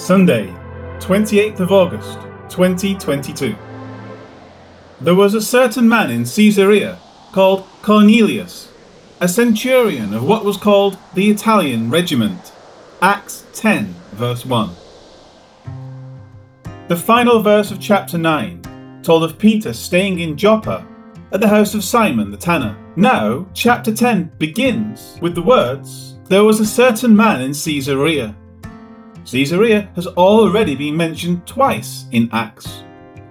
Sunday, 28th of August, 2022. There was a certain man in Caesarea called Cornelius, a centurion of what was called the Italian regiment. Acts 10, verse 1. The final verse of chapter 9 told of Peter staying in Joppa at the house of Simon the tanner. Now, chapter 10 begins with the words There was a certain man in Caesarea Caesarea has already been mentioned twice in Acts.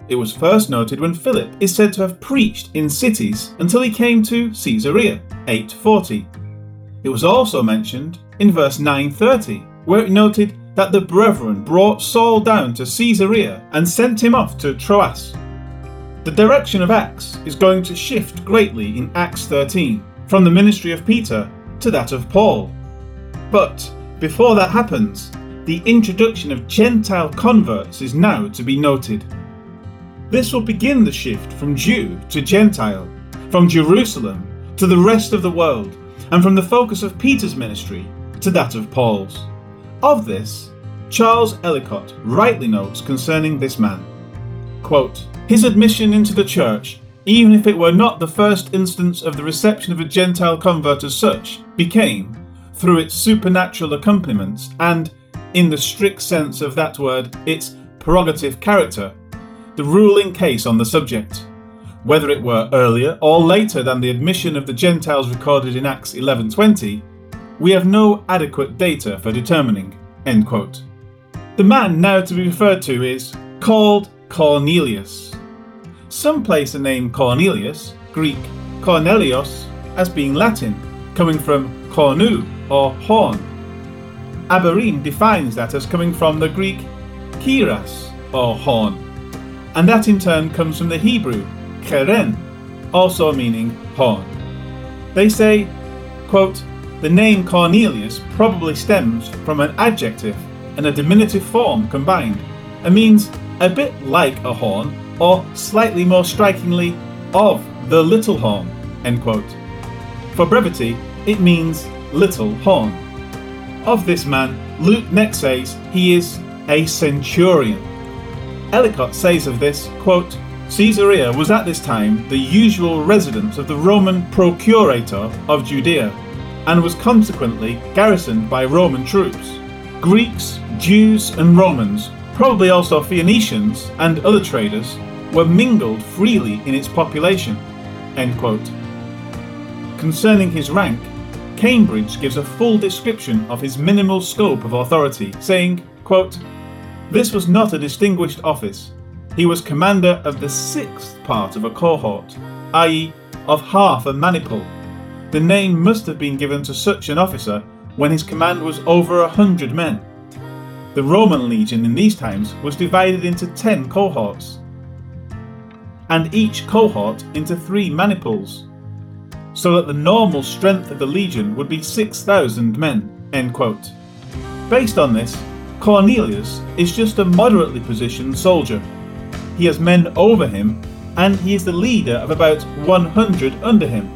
It was first noted when Philip is said to have preached in cities until he came to Caesarea, 840. It was also mentioned in verse 930, where it noted that the brethren brought Saul down to Caesarea and sent him off to Troas. The direction of Acts is going to shift greatly in Acts 13, from the ministry of Peter to that of Paul. But before that happens, the introduction of Gentile converts is now to be noted. This will begin the shift from Jew to Gentile, from Jerusalem to the rest of the world, and from the focus of Peter's ministry to that of Paul's. Of this, Charles Ellicott rightly notes concerning this man quote, His admission into the church, even if it were not the first instance of the reception of a Gentile convert as such, became, through its supernatural accompaniments and in the strict sense of that word, its prerogative character, the ruling case on the subject. Whether it were earlier or later than the admission of the Gentiles recorded in Acts 11:20, we have no adequate data for determining. End quote. The man now to be referred to is called Cornelius. Some place the name Cornelius, Greek Cornelios, as being Latin, coming from cornu or horn, Abarim defines that as coming from the Greek keras, or horn, and that in turn comes from the Hebrew keren, also meaning horn. They say, quote, the name Cornelius probably stems from an adjective and a diminutive form combined, and means a bit like a horn, or slightly more strikingly, of the little horn. End quote. For brevity, it means little horn. Of this man, Luke next says he is a centurion. Ellicott says of this, quote, Caesarea was at this time the usual residence of the Roman procurator of Judea, and was consequently garrisoned by Roman troops. Greeks, Jews, and Romans, probably also Phoenicians and other traders, were mingled freely in its population. Concerning his rank, Cambridge gives a full description of his minimal scope of authority, saying, quote, This was not a distinguished office. He was commander of the sixth part of a cohort, i.e., of half a maniple. The name must have been given to such an officer when his command was over a hundred men. The Roman legion in these times was divided into ten cohorts, and each cohort into three maniples so that the normal strength of the legion would be 6,000 men. End quote. Based on this, Cornelius is just a moderately positioned soldier. He has men over him, and he is the leader of about 100 under him.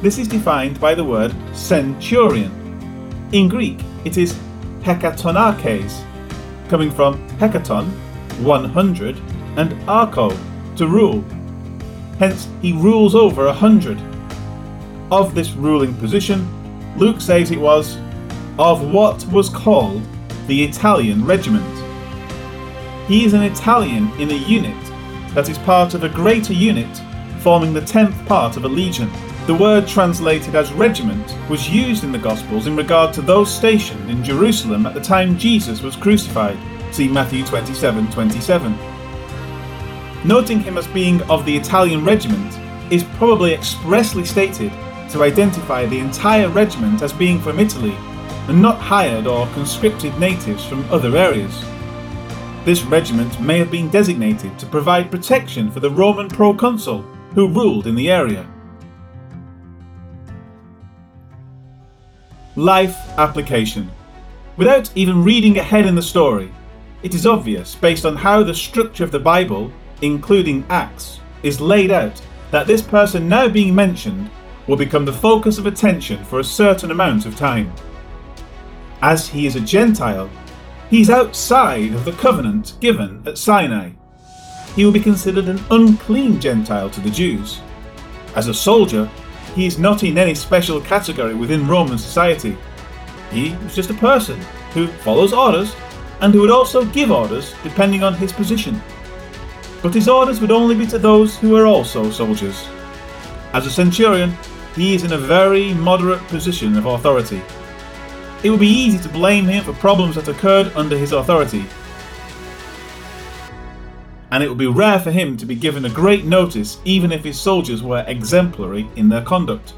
This is defined by the word centurion. In Greek, it is hekatonarches, coming from hekaton, 100, and archo, to rule. Hence, he rules over a hundred of this ruling position, Luke says it was of what was called the Italian regiment. He is an Italian in a unit that is part of a greater unit forming the tenth part of a legion. The word translated as regiment was used in the Gospels in regard to those stationed in Jerusalem at the time Jesus was crucified. See Matthew 27 27. Noting him as being of the Italian regiment is probably expressly stated to identify the entire regiment as being from Italy and not hired or conscripted natives from other areas. This regiment may have been designated to provide protection for the Roman proconsul who ruled in the area. Life application. Without even reading ahead in the story, it is obvious, based on how the structure of the Bible, including Acts, is laid out, that this person now being mentioned will become the focus of attention for a certain amount of time. As he is a Gentile, He's outside of the covenant given at Sinai. He will be considered an unclean Gentile to the Jews. As a soldier, he is not in any special category within Roman society. He is just a person who follows orders and who would also give orders depending on his position. But his orders would only be to those who are also soldiers. As a centurion, he is in a very moderate position of authority. It would be easy to blame him for problems that occurred under his authority, and it would be rare for him to be given a great notice even if his soldiers were exemplary in their conduct.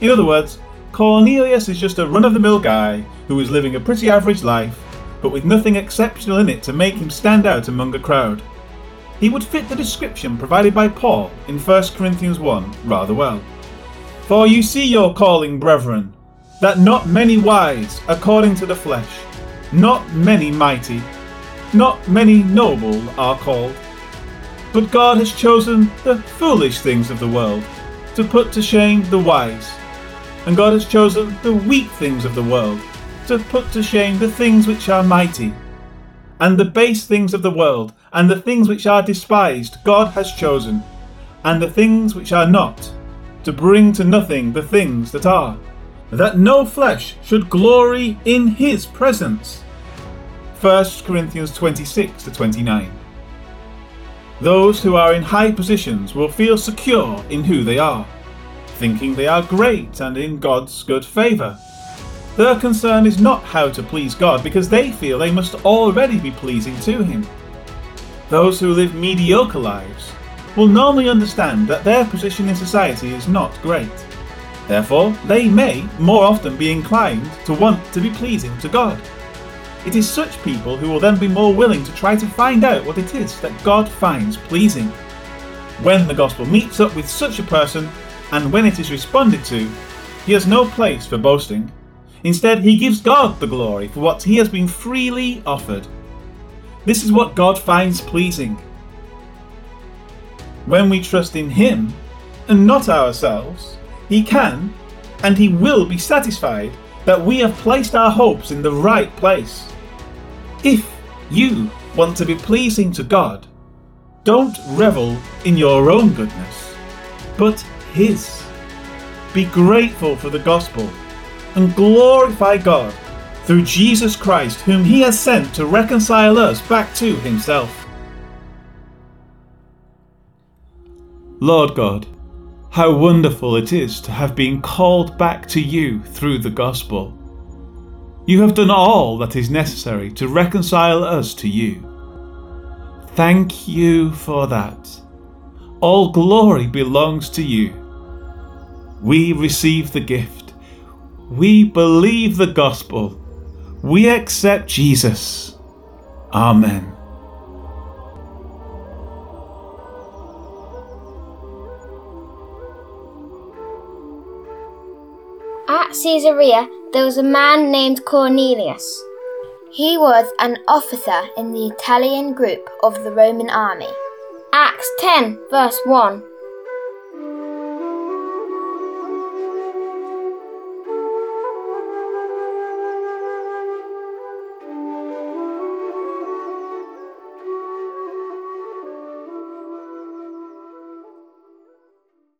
In other words, Cornelius is just a run of the mill guy who is living a pretty average life, but with nothing exceptional in it to make him stand out among a crowd. He would fit the description provided by Paul in 1 Corinthians 1 rather well. For you see your calling, brethren, that not many wise according to the flesh, not many mighty, not many noble are called. But God has chosen the foolish things of the world to put to shame the wise. And God has chosen the weak things of the world to put to shame the things which are mighty. And the base things of the world and the things which are despised God has chosen, and the things which are not, to bring to nothing the things that are, that no flesh should glory in his presence. 1 Corinthians 26 to 29. Those who are in high positions will feel secure in who they are, thinking they are great and in God's good favour. Their concern is not how to please God because they feel they must already be pleasing to Him. Those who live mediocre lives will normally understand that their position in society is not great. Therefore, they may more often be inclined to want to be pleasing to God. It is such people who will then be more willing to try to find out what it is that God finds pleasing. When the gospel meets up with such a person, and when it is responded to, he has no place for boasting. Instead, he gives God the glory for what he has been freely offered. This is what God finds pleasing. When we trust in him, and not ourselves, he can and he will be satisfied that we have placed our hopes in the right place. If you want to be pleasing to God, don't revel in your own goodness, but His. Be grateful for the gospel and glorify God through Jesus Christ, whom He has sent to reconcile us back to Himself. Lord God, how wonderful it is to have been called back to you through the gospel. You have done all that is necessary to reconcile us to you. Thank you for that. All glory belongs to you. We receive the gift. We believe the gospel. We accept Jesus. Amen. At Caesarea there was a man named Cornelius. He was an officer in the Italian group of the Roman army. Acts 10, verse 1.